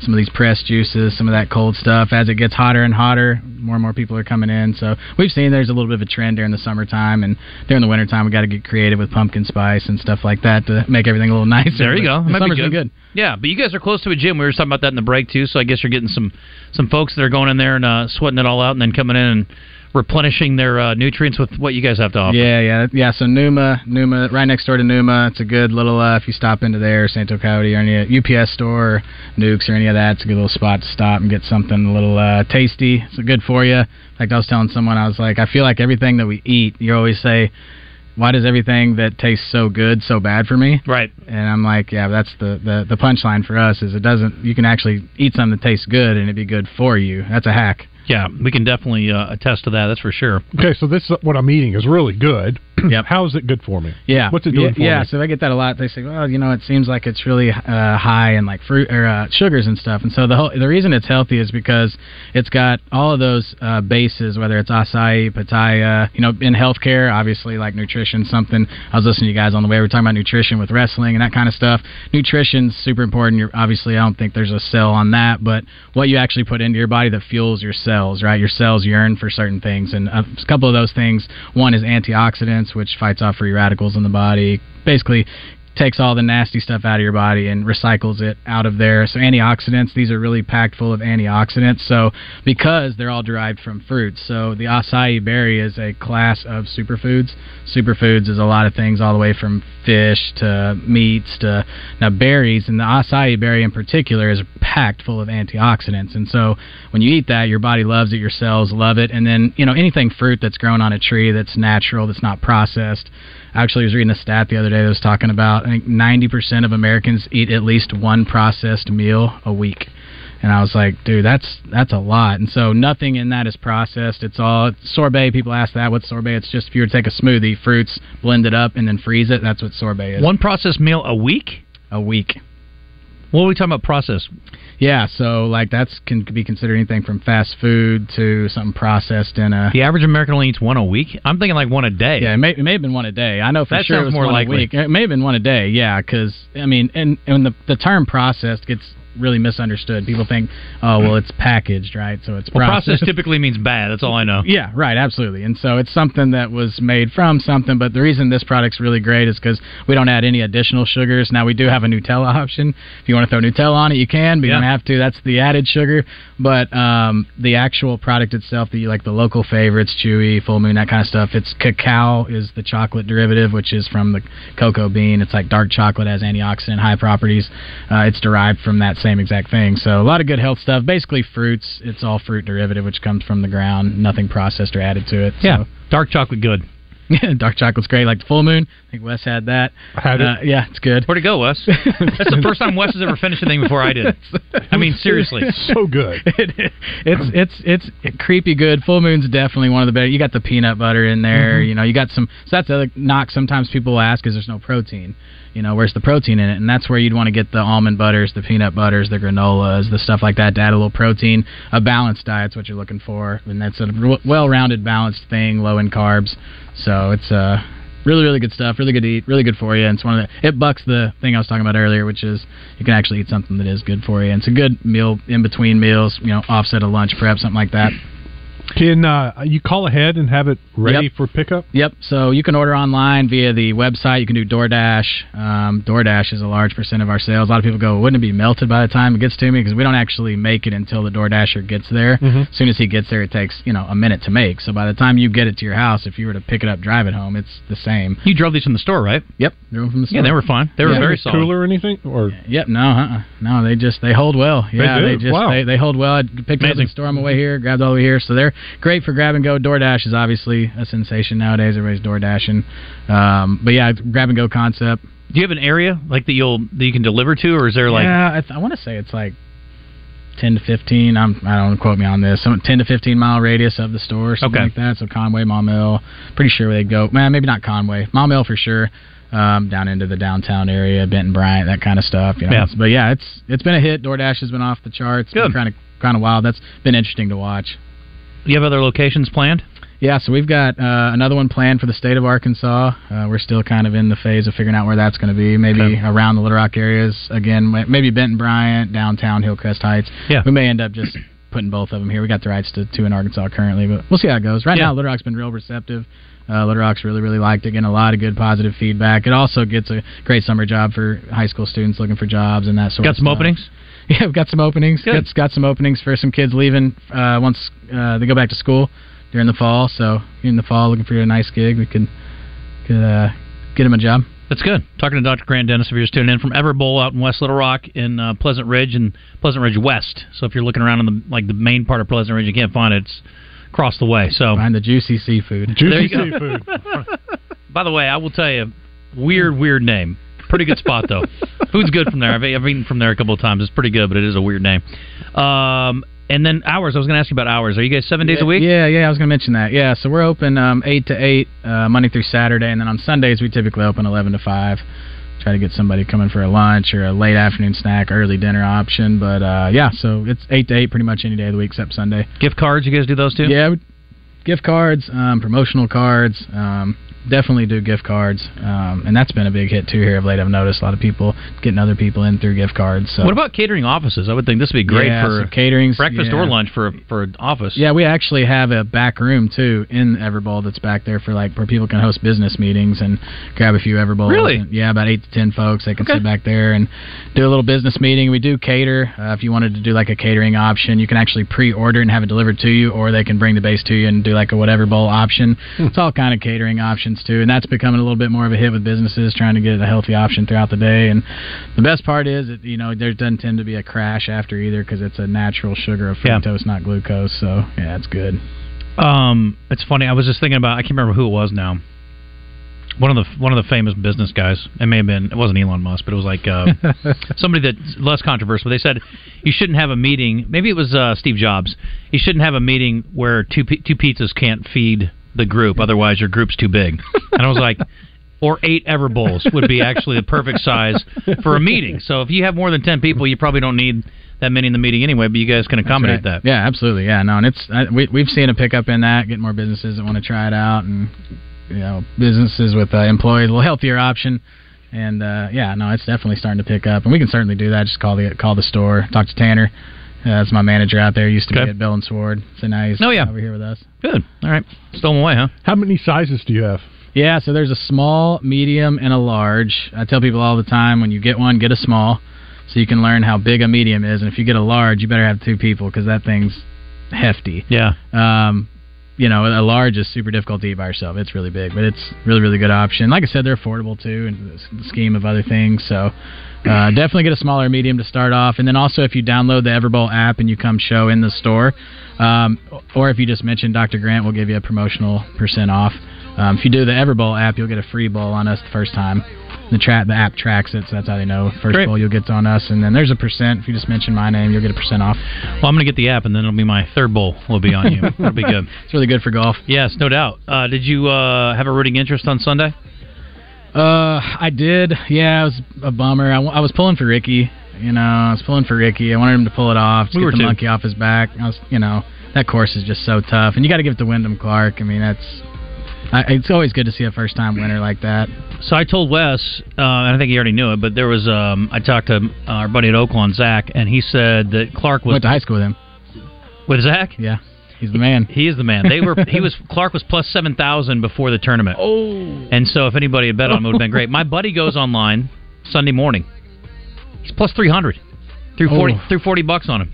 some of these pressed juices, some of that cold stuff. As it gets hotter and hotter, more and more people are coming in. So we've seen there's a little bit of a trend during the summertime, and during the wintertime, we got to get creative with pumpkin spice and stuff like that to make everything a little (laughs) nicer. There you go. the Might be summer's good. been good. Yeah, but you guys are close to a gym. We were talking about that in the break too. So I guess you're getting some some folks that are going in there and uh, sweating it all out, and then coming in and replenishing their uh, nutrients with what you guys have to offer. Yeah, yeah, yeah. So Numa, Numa, right next door to Numa. It's a good little. Uh, if you stop into there, Santo Coyote or any UPS store, or Nukes or any of that, it's a good little spot to stop and get something a little uh, tasty. It's good for you. Like I was telling someone, I was like, I feel like everything that we eat, you always say. why does everything that tastes so good so bad for me? Right. And I'm like, yeah, that's the the the punchline for us is it doesn't. You can actually eat something that tastes good and it'd be good for you. That's a hack. Yeah, we can definitely uh, attest to that. That's for sure. Okay, so this what I'm eating is really good. Yep. (clears throat) How is it good for me? Yeah. What's it doing yeah, for yeah, me? so I get that a lot. They say, well, you know, it seems like it's really uh, high in like fruit or uh, sugars and stuff. And so the whole, the reason it's healthy is because it's got all of those uh, bases, whether it's acai, pitaya, you know, in healthcare, obviously like nutrition, something. I was listening to you guys on the way. We are talking about nutrition with wrestling and that kind of stuff. Nutrition's super important. You're obviously, I don't think there's a cell on that, but what you actually put into your body that fuels your cells, right? Your cells yearn for certain things, and a couple of those things. One is antioxidants, which fights off free radicals in the body. Basically, takes all the nasty stuff out of your body and recycles it out of there. So antioxidants, these are really packed full of antioxidants. So because they're all derived from fruits. So the acai berry is a class of superfoods. Superfoods is a lot of things all the way from fish to meats to now berries and the acai berry in particular is packed full of antioxidants. And so when you eat that, your body loves it, your cells love it. And then, you know, anything fruit that's grown on a tree that's natural, that's not processed, Actually, was reading a stat the other day that was talking about I think 90% of Americans eat at least one processed meal a week. And I was like, dude, that's that's a lot. And so nothing in that is processed. It's all sorbet. People ask that, what's sorbet? It's just if you were to take a smoothie, fruits, blend it up, and then freeze it. That's what sorbet is. One processed meal a week? A week. What are we talking about processed? Yeah, so like that's can be considered anything from fast food to something processed in a. The average American only eats one a week. I'm thinking like one a day. Yeah, it may, it may have been one a day. I know for That sure it was more one likely. a week. It may have been one a day. Yeah, because I mean, and and the the term processed gets really misunderstood. People think, oh well, it's packaged, right? So it's Well, processed. processed typically means bad. That's all I know. Yeah, right, absolutely. And so it's something that was made from something, but the reason this product's really great is because we don't add any additional sugars. Now, we do have a Nutella (laughs) option. If you want to throw Nutella on it, you can, but you Yeah. don't have to. That's the added sugar. But um, the actual product itself, the like the local favorites, Chewy, Full Moon, that kind of stuff, it's cacao is the chocolate derivative, which is from the cocoa bean. It's like dark chocolate, has antioxidant, high properties. Uh, it's derived from that same exact thing. So a lot of good health stuff. Basically, fruits. It's all fruit derivative, which comes from the ground. Nothing processed or added to it. Yeah, dark chocolate, good. (laughs) dark chocolate's great. Like the full moon. I think Wes had that. I Had Uh, yeah, it's good. Where'd it go, Wes? (laughs) That's the first time Wes has ever finished anything before I did. (laughs) I mean, seriously. so good. it's it's it's creepy good. Full Moon's definitely one of the better. You got the peanut butter in there. Mhm. You know, you got some. So that's the other knock. Sometimes people ask, "Is there's no protein?" You know, where's the protein in it? And that's where you'd want to get the almond butters, the peanut butters, the granolas, the stuff like that to add a little protein. A balanced diet's what you're looking for, and that's a well-rounded, balanced thing, low in carbs. So it's uh really really good stuff really good to eat really good for you and it's one of the it bucks the thing i was talking about earlier which is you can actually eat something that is good for you and it's a good meal in between meals you know offset a lunch prep something like that Can uh, you call ahead and have it ready Yep. for pickup? Yep. So you can order online via the website. You can do DoorDash. Um, DoorDash is a large percent of our sales. A lot of people go, wouldn't it be melted by the time it gets to me? Because we don't actually make it until the DoorDasher gets there. Mhm. As soon as he gets there, it takes you know a minute to make. So by the time you get it to your house, if you were to pick it up, drive it home, it's the same. You drove these from the store, right? Yep. Drove them from the store. Yeah, they were fine. They were Yeah. very solid. Cooler or anything? Or Yep. No. Uh-uh. No. They just they hold well. They Yeah. do? just Wow. they, they hold well. I picked it up in the store on my way here. Grabbed all the way here. So they're great for grab and go. DoorDash is obviously a sensation nowadays. Everybody's door dashing. Um, but yeah, grab and go concept. Do you have an area like that you'll that you can deliver to, or is there like yeah, I, th- I want to say it's like ten to fifteen. I'm I don't quote me on this. Some ten to fifteen mile radius of the store, something Okay. like that. So Conway, Maumelle, pretty sure they'd go. Man, maybe not Conway, Maumelle for sure. Um, down into the downtown area, Benton Bryant, that kind of stuff. You know? Yeah. But yeah, it's it's been a hit. DoorDash has been off the charts. Good. Kind of kind of wild. That's been interesting to watch. Do you have other locations planned? Yeah, so we've got uh, another one planned for the state of Arkansas. Uh, we're still kind of in the phase of figuring out where that's going to be. Maybe Okay. around the Little Rock areas again. ma- Maybe Benton Bryant, downtown Hillcrest Heights. Yeah. we may end up just (coughs) putting both of them here. We got the rights to two in Arkansas currently, but we'll see how it goes. Right Yeah. now, Little Rock's been real receptive. Uh, Little Rock's really, really liked it, getting a lot of good positive feedback. It also gets a great summer job for high school students looking for jobs and that sort of thing. Got of some stuff. openings? (laughs) Yeah, we've got some openings. Good. Got, got some openings for some kids leaving uh, once uh, they go back to school during the fall. So in the fall, looking for a nice gig, we can could uh, get them a job. That's good. Talking to Dr. Grant Dennis, if you're just tuning in from Everbowl out in West Little Rock in uh, Pleasant Ridge and Pleasant Ridge West. So if you're looking around in the like the main part of Pleasant Ridge, you can't find it. It's across the way. So Find the juicy seafood. There you Juicy go. seafood. (laughs) By the way, I will tell you, weird, weird name. Pretty good spot though. (laughs) Food's good from there. I've, I've eaten from there a couple of times. It's pretty good, but it is a weird name. Um, and then hours. I was going to ask you about hours. Are you guys seven days yeah, a week? Yeah, yeah. I was going to mention that. Yeah, so we're open um, eight to eight uh, Monday through Saturday, and then on Sundays we typically open eleven to five. Try to get somebody coming for a lunch or a late afternoon snack, early dinner option. But uh, yeah, so it's eight to eight pretty much any day of the week except Sunday. Gift cards. You guys do those too? Yeah, gift cards, um, promotional cards. Um, definitely do gift cards, um, and that's been a big hit too here of late. I've noticed a lot of people getting other people in through gift cards. So What about catering offices? I would think this would be great Yeah, for so caterings, breakfast yeah. or lunch for for an office. Yeah, we actually have a back room too in Everbowl that's back there for like where people can host business meetings and grab a few Everbowls. Really? And, yeah, about eight to ten folks. They can Okay. sit back there and do a little business meeting. We do cater. Uh, if you wanted to do like a catering option, you can actually pre-order and have it delivered to you, or they can bring the base to you and do like a whatever bowl option. It's all kind of catering options too, and that's becoming a little bit more of a hit with businesses trying to get a healthy option throughout the day. And the best part is, that, you know, there doesn't tend to be a crash after either because it's a natural sugar of Yeah. fructose, not glucose. So yeah, it's good. Um, it's funny. I was just thinking about. I can't remember who it was now. One of the one of the famous business guys. It may have been. It wasn't Elon Musk, but it was like uh, (laughs) somebody that's less controversial. They said you shouldn't have a meeting. Maybe it was uh, Steve Jobs. You shouldn't have a meeting where two two pizzas can't feed the group. Otherwise, your group's too big. And I was like. (laughs) Or eight ever bowls would be actually the perfect size for a meeting. So if you have more than ten people, you probably don't need that many in the meeting anyway. But you guys can accommodate right. that. Yeah, absolutely. Yeah, no, and it's I, we we've seen a pickup in that, getting more businesses that want to try it out, and you know, businesses with uh, employees, a little healthier option. And uh, yeah, no, it's definitely starting to pick up, and we can certainly do that. Just call the call the store, talk to Tanner. That's my manager out there. Used to Okay. be at Bell and Sword, so now he's Oh, yeah. over here with us. Good. All right. Stole them away, huh? How many sizes do you have? Yeah, so there's a small, medium, and a large. I tell people all the time when you get one, get a small, so you can learn how big a medium is. And if you get a large, you better have two people because that thing's hefty. Yeah. Um, you know, a large is super difficult to eat by yourself. It's really big, but it's really, really good option. Like I said, they're affordable too, in the scheme of other things. So. Uh, definitely get a smaller medium to start off, and then also if you download the Everbowl app and you come show in the store, um, or if you just mention Dr. Grant, we'll give you a promotional percent off. Um, if you do the Everbowl app, you'll get a free bowl on us the first time. The tra- the app tracks it, so that's how they know first Great. bowl you'll get on us, and then there's a percent. If you just mention my name, you'll get a percent off. Well, I'm going to get the app, and then it'll be my third bowl. Will be on you. (laughs) That'll be good. It's really good for golf. Yes, no doubt. Uh, did you uh, have a rooting interest on Sunday? Uh, I did. Yeah, it was a bummer. I, w- I was pulling for Rickie. You know, I was pulling for Rickie. I wanted him to pull it off, just We get the too. monkey off his back. I was, you know, that course is just so tough, and you got to give it to Wyndham Clark. I mean, that's. I, it's always good to see a first time winner like that. So I told Wes, uh, and I think he already knew it, but there was um, I talked to our buddy at Oaklawn, Zach, and he said that Clark was Went to high school with him. with Zach. Yeah, he's the man. He is the man. They were. He was. (laughs) Clark was plus seven thousand before the tournament. Oh. And so if anybody had bet on him, it would have been great. My buddy goes online Sunday morning. He's plus three hundred. Threw oh. forty. Oh. Threw forty bucks on him.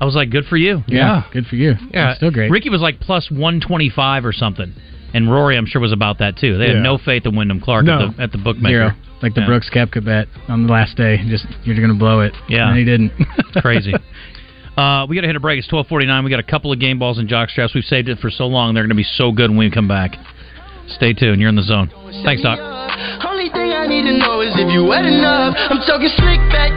I was like, good for you. Yeah, good for you. Yeah, That's still great. Rickie was like plus one twenty five or something, and Rory, I'm sure, was about that too. They had no faith in Wyndham Clark No. at, the, at the bookmaker. Zero. Like the Yeah. Brooks Koepka bet on the last day. Just you're gonna blow it. Yeah. and he didn't. (laughs) Crazy. (laughs) Uh, we got to hit a break. It's twelve forty nine. We got a couple of game balls and jock straps. We've saved it for so long. They're going to be so good when we come back. Stay tuned. You're in the zone. Thanks, Doc. Only thing I need to know is if you wet enough. I'm talking slick back,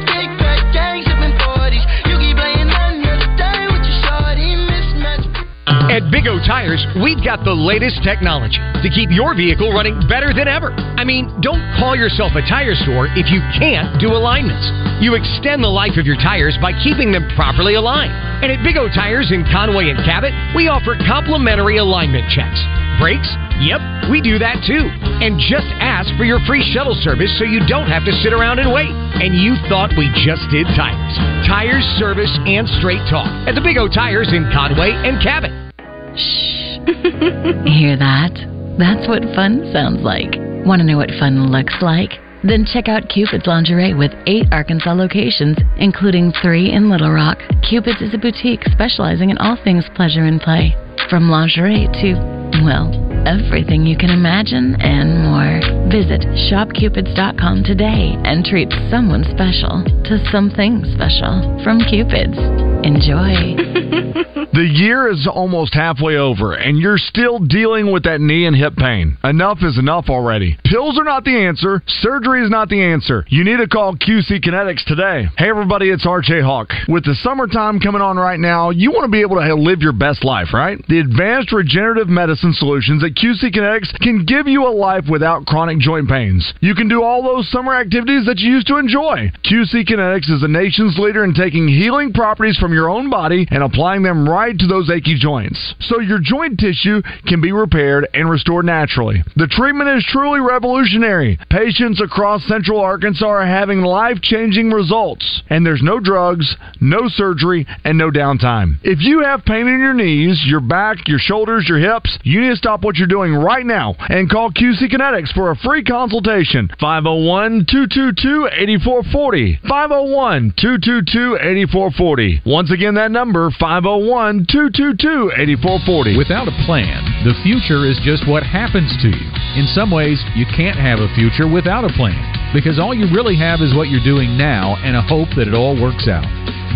At Big O Tires, we've got the latest technology to keep your vehicle running better than ever. I mean, don't call yourself a tire store if you can't do alignments. You extend the life of your tires by keeping them properly aligned. And at Big O Tires in Conway and Cabot, we offer complimentary alignment checks. Brakes? Yep, we do that too. And just ask for your free shuttle service so you don't have to sit around and wait. And you thought we just did tires. Tires, service, and straight talk at the Big O Tires in Conway and Cabot. (laughs) Hear that? That's what fun sounds like. Want to know what fun looks like? Then check out Cupid's Lingerie with eight Arkansas locations, including three in Little Rock. Cupid's is a boutique specializing in all things pleasure and play, from lingerie to, well, everything you can imagine and more. Visit shopcupids.com today and treat someone special to something special from Cupid's. Enjoy. (laughs) The year is almost halfway over, and you're still dealing with that knee and hip pain. Enough is enough already. Pills are not the answer. Surgery is not the answer. You need to call QC Kinetics today. Hey, everybody, it's RJ Hawk. With the summertime coming on right now, you want to be able to live your best life, right? The advanced regenerative medicine solutions at QC Kinetics can give you a life without chronic joint pains. You can do all those summer activities that you used to enjoy. QC Kinetics is the nation's leader in taking healing properties from your own body and applying them right to those achy joints. So your joint tissue can be repaired and restored naturally. The treatment is truly revolutionary. Patients across central Arkansas are having life changing results. And there's no drugs, no surgery, and no downtime. If you have pain in your knees, your back, your shoulders, your hips, you need to stop what you're doing right now and call QC Kinetics for a free consultation. 501 222 8440. 501 222 8440. Once again, that number 501 222 8440. Without a plan, the future is just what happens to you. In some ways, you can't have a future without a plan because all you really have is what you're doing now and a hope that it all works out.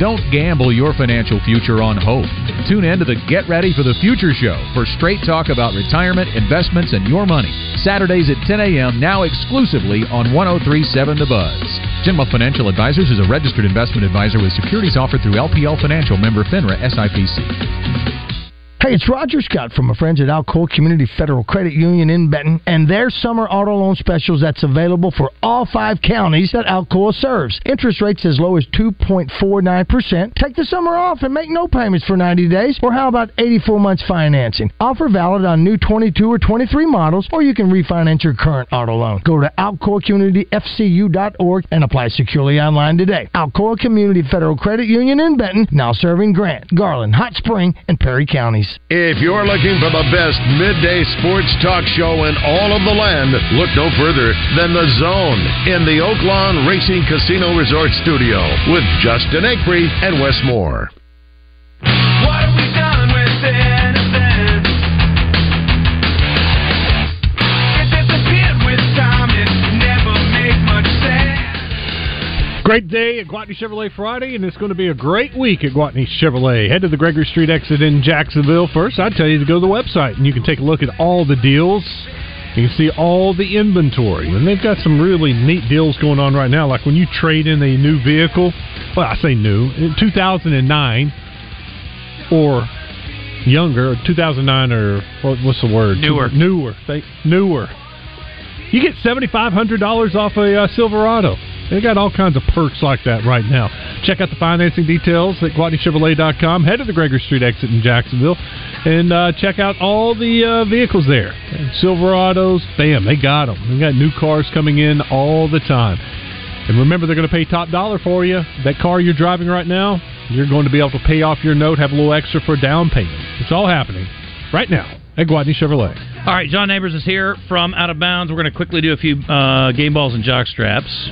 Don't gamble your financial future on hope. Tune in to the Get Ready for the Future show for straight talk about retirement, investments, and your money. Saturdays at 10 a.m., now exclusively on 1037 The Buzz. General Financial Advisors is a registered investment advisor with securities offered through LPL Financial member FINRA SIPC. Hey, it's Roger Scott from my friends at Alcoa Community Federal Credit Union in Benton and their summer auto loan specials that's available for all five counties that Alcoa serves. Interest rates as low as 2.49%. Take the summer off and make no payments for 90 days. Or how about 84 months financing? Offer valid on new 22 or 23 models, or you can refinance your current auto loan. Go to alcoacommunityfcu.org and apply securely online today. Alcoa Community Federal Credit Union in Benton, now serving Grant, Garland, Hot Spring, and Perry counties. If you're looking for the best midday sports talk show in all of the land, look no further than The Zone in the Oaklawn Racing Casino Resort Studio with Justin Acree and Wes Moore. Great day at Gwatney Chevrolet Friday, and it's going to be a great week at Gwatney Chevrolet. Head to the Gregory Street exit in Jacksonville first. I'd tell you to go to the website, and you can take a look at all the deals. You can see all the inventory, and they've got some really neat deals going on right now. Like when you trade in a new vehicle, well, I say new, in 2009 or younger, 2009 or what, what's the word? Newer. Newer. They, newer. You get $7,500 off a uh, Silverado. They got all kinds of perks like that right now. Check out the financing details at GwatneyChevrolet.com. Head to the Gregory Street exit in Jacksonville and uh, check out all the uh, vehicles there. Silverados, bam, they got them. They got new cars coming in all the time. And remember, they're going to pay top dollar for you. That car you're driving right now, you're going to be able to pay off your note, have a little extra for a down payment. It's all happening right now at Gwatney Chevrolet. All right, John Neighbors is here from Out of Bounds. We're going to quickly do a few uh, game balls and jock straps.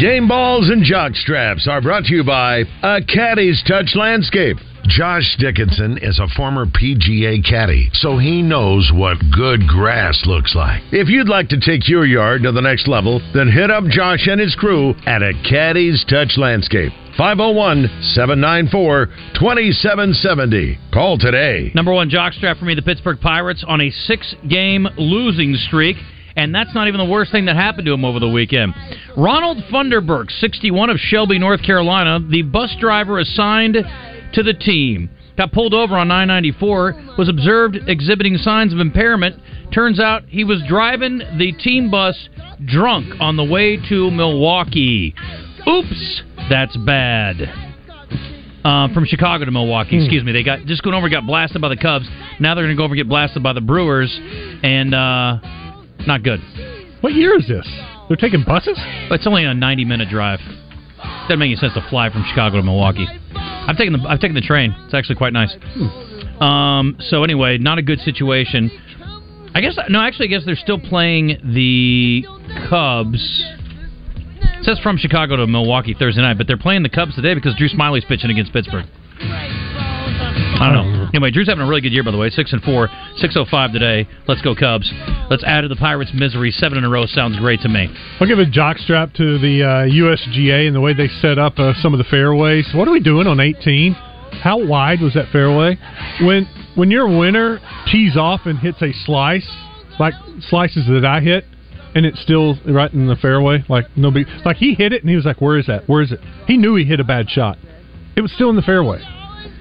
Game balls and jock straps are brought to you by A Caddy's Touch Landscape. Josh Dickinson is a former PGA caddy, so he knows what good grass looks like. If you'd like to take your yard to the next level, then hit up Josh and his crew at A Caddy's Touch Landscape. 501 794 2770. Call today. Number one jockstrap for me, the Pittsburgh Pirates on a six game losing streak. And that's not even the worst thing that happened to him over the weekend. Ronald Funderburk, 61 of Shelby, North Carolina, the bus driver assigned to the team, got pulled over on 994, was observed exhibiting signs of impairment. Turns out he was driving the team bus drunk on the way to Milwaukee. Oops, that's bad. Uh, from Chicago to Milwaukee, excuse me. They got just going over got blasted by the Cubs. Now they're going to go over and get blasted by the Brewers, and uh, not good. What year is this? They're taking buses? It's only a 90 minute drive. Doesn't make any sense to fly from Chicago to Milwaukee. I've taken the I've taken the train. It's actually quite nice. Um, so anyway, not a good situation. I guess no, actually, I guess they're still playing the Cubs. It says from Chicago to Milwaukee Thursday night, but they're playing the Cubs today because Drew Smyly's pitching against Pittsburgh. I don't know. Anyway, Drew's having a really good year, by the way. Six and four, six oh five today. Let's go Cubs. Let's add to the Pirates' misery. Seven in a row sounds great to me. I'll give a jockstrap to the uh, USGA and the way they set up uh, some of the fairways. What are we doing on 18? How wide was that fairway? When when your winner tees off and hits a slice, like slices that I hit, and it's still right in the fairway, like no big, like he hit it and he was like, "Where is that? Where is it?" He knew he hit a bad shot. It was still in the fairway.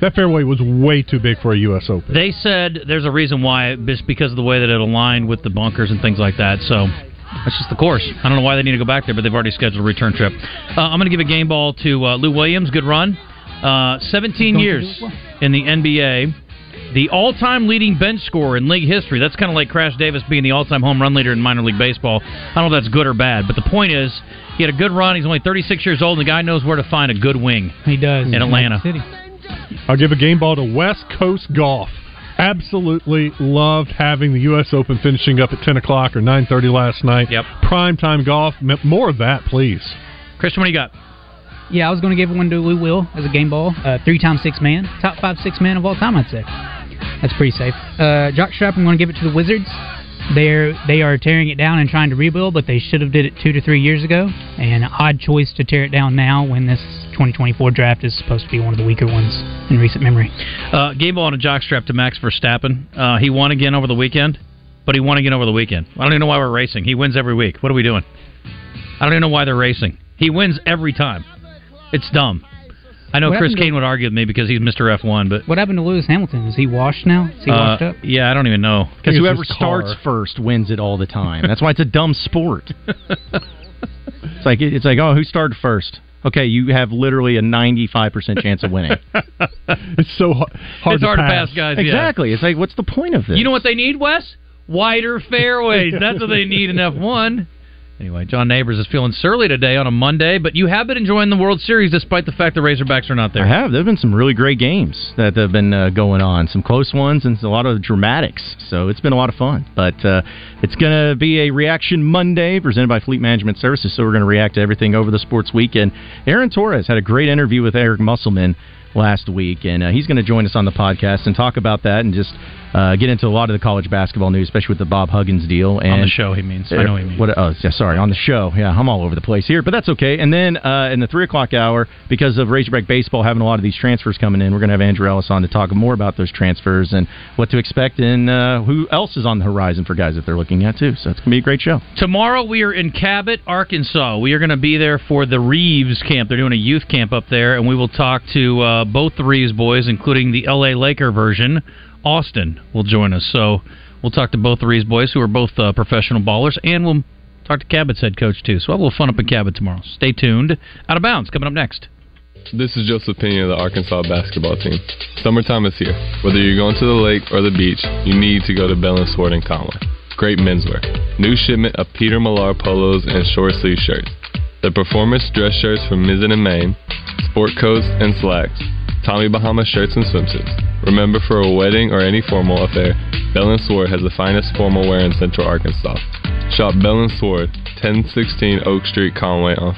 That fairway was way too big for a U.S. Open. They said there's a reason why, just because of the way that it aligned with the bunkers and things like that. So that's just the course. I don't know why they need to go back there, but they've already scheduled a return trip. Uh, I'm going to give a game ball to uh, Lou Williams. Good run. Uh, 17 years in the NBA. The all-time leading bench scorer in league history. That's kind of like Crash Davis being the all-time home run leader in minor league baseball. I don't know if that's good or bad, but the point is, he had a good run. He's only 36 years old, and the guy knows where to find a good wing. He does in Atlanta. City. I'll give a game ball to West Coast Golf. Absolutely loved having the U.S. Open finishing up at 10 o'clock or 9.30 last night. Yep. Prime time golf. More of that, please. Christian, what do you got? Yeah, I was going to give one to Lou Will as a game ball. Uh, three time six man. Top five six man of all time, I'd say. That's pretty safe. Uh, Jockstrap, I'm going to give it to the Wizards. They're they are tearing it down and trying to rebuild, but they should have did it two to three years ago. And odd choice to tear it down now when this 2024 draft is supposed to be one of the weaker ones in recent memory. Uh, game ball on a jockstrap to Max Verstappen. Uh, he won again over the weekend, but he won again over the weekend. I don't even know why we're racing. He wins every week. What are we doing? I don't even know why they're racing. He wins every time. It's dumb. I know What Chris happened to- Kane would argue with me because he's Mr. F1, but What happened to Lewis Hamilton? Is he washed now? Is he uh, washed up? yeah, I don't even know. Because whoever starts first wins it all the time. That's why it's a dumb sport. (laughs) it's like it's like oh, who started first? Okay, you have literally a ninety-five percent chance of winning. (laughs) it's so hard, It's hard to pass, guys, yeah. Exactly. It's like what's the point of this? You know what they need, Wes? Wider fairways. (laughs) That's what they need in F1. Anyway, John Neighbors is feeling surly today on a Monday, but you have been enjoying the World Series despite the fact the Razorbacks are not there. I have. There have been some really great games that have been uh, going on, some close ones, and a lot of dramatics. So it's been a lot of fun. But uh, it's going to be a reaction Monday presented by Fleet Management Services. So we're going to react to everything over the sports weekend. Aaron Torres had a great interview with Eric Musselman last week, and uh, he's going to join us on the podcast and talk about that and just uh, get into a lot of the college basketball news, especially with the Bob Huggins deal. And on the show, he means. I know he means. What? Oh, yeah, sorry, on the show. Yeah, I'm all over the place here, but that's okay. And then uh, in the three o'clock hour, because of Razorback baseball having a lot of these transfers coming in, we're going to have Andrew Ellis on to talk more about those transfers and what to expect and uh, who else is on the horizon for guys that they're looking at too. So it's going to be a great show. Tomorrow we are in Cabot, Arkansas. We are going to be there for the Reaves camp. They're doing a youth camp up there, and we will talk to uh, both the Reaves boys, including the LA Laker version. Austin will join us. So we'll talk to both the Reaves boys, who are both uh, professional ballers, and we'll talk to Cabot's head coach too. So we'll have fun up in Cabot tomorrow. Stay tuned. Out of bounds coming up next. This is Joseph Pena of the Arkansas basketball team. Summertime is here. Whether you're going to the lake or the beach, you need to go to Bell and Sword in Conway. Great menswear. New shipment of Peter Millar polos and short sleeve shirts. The performance dress shirts from Mizzen and Main, sport coats and slacks, Tommy Bahama shirts and swimsuits. Remember, for a wedding or any formal affair, Bell Sword has the finest formal wear in Central Arkansas. Shop Bell Sword, 1016 Oak Street, Conway on